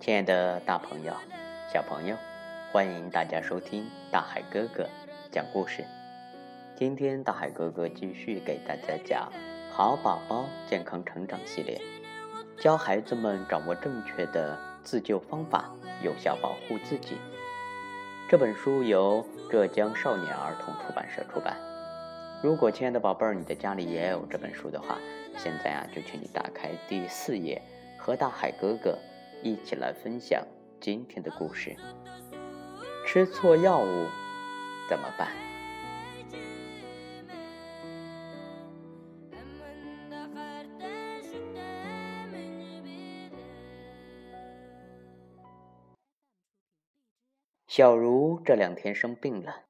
亲爱的大朋友、小朋友，欢迎大家收听大海哥哥讲故事。今天大海哥哥继续给大家讲《好宝宝健康成长系列》，教孩子们掌握正确的自救方法，有效保护自己。这本书由浙江少年儿童出版社出版。如果亲爱的宝贝儿，你的家里也有这本书的话，现在啊，就请你打开第四页，和大海哥哥。一起来分享今天的故事。吃错药物怎么办？小茹这两天生病了，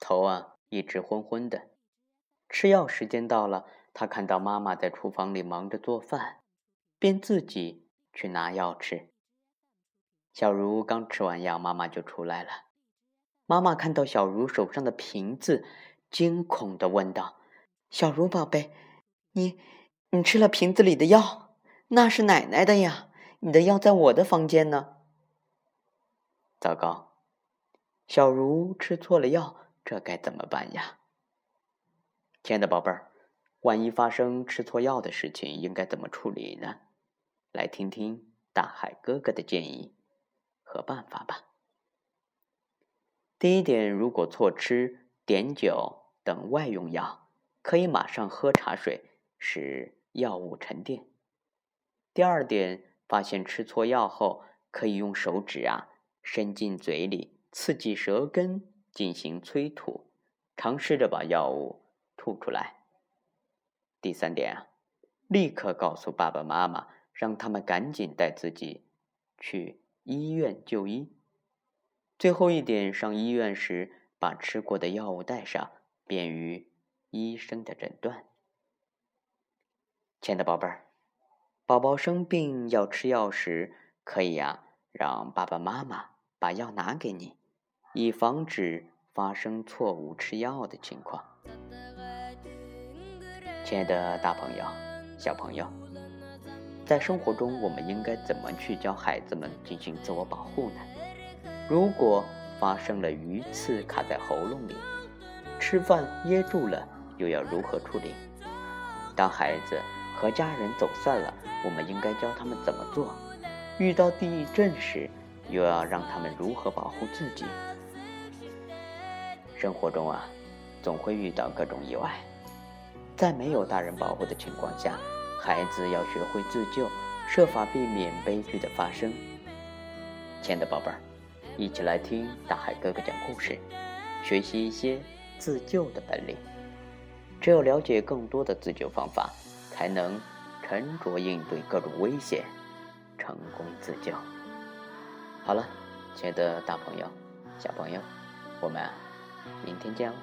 头啊一直昏昏的。吃药时间到了，她看到妈妈在厨房里忙着做饭，便自己。去拿药吃。小茹刚吃完药，妈妈就出来了。妈妈看到小茹手上的瓶子，惊恐的问道：“小茹宝贝，你你吃了瓶子里的药？那是奶奶的呀，你的药在我的房间呢。”糟糕，小茹吃错了药，这该怎么办呀？亲爱的宝贝儿，万一发生吃错药的事情，应该怎么处理呢？来听听大海哥哥的建议和办法吧。第一点，如果错吃碘酒等外用药，可以马上喝茶水，使药物沉淀。第二点，发现吃错药后，可以用手指啊伸进嘴里，刺激舌根进行催吐，尝试着把药物吐出来。第三点啊，立刻告诉爸爸妈妈。让他们赶紧带自己去医院就医。最后一点，上医院时把吃过的药物带上，便于医生的诊断。亲爱的宝贝儿，宝宝生病要吃药时，可以呀，让爸爸妈妈把药拿给你，以防止发生错误吃药的情况。亲爱的大朋友、小朋友。在生活中，我们应该怎么去教孩子们进行自我保护呢？如果发生了鱼刺卡在喉咙里，吃饭噎住了，又要如何处理？当孩子和家人走散了，我们应该教他们怎么做？遇到地震时，又要让他们如何保护自己？生活中啊，总会遇到各种意外，在没有大人保护的情况下。孩子要学会自救，设法避免悲剧的发生。亲爱的宝贝儿，一起来听大海哥哥讲故事，学习一些自救的本领。只有了解更多的自救方法，才能沉着应对各种危险，成功自救。好了，亲爱的大朋友、小朋友，我们明天见哦。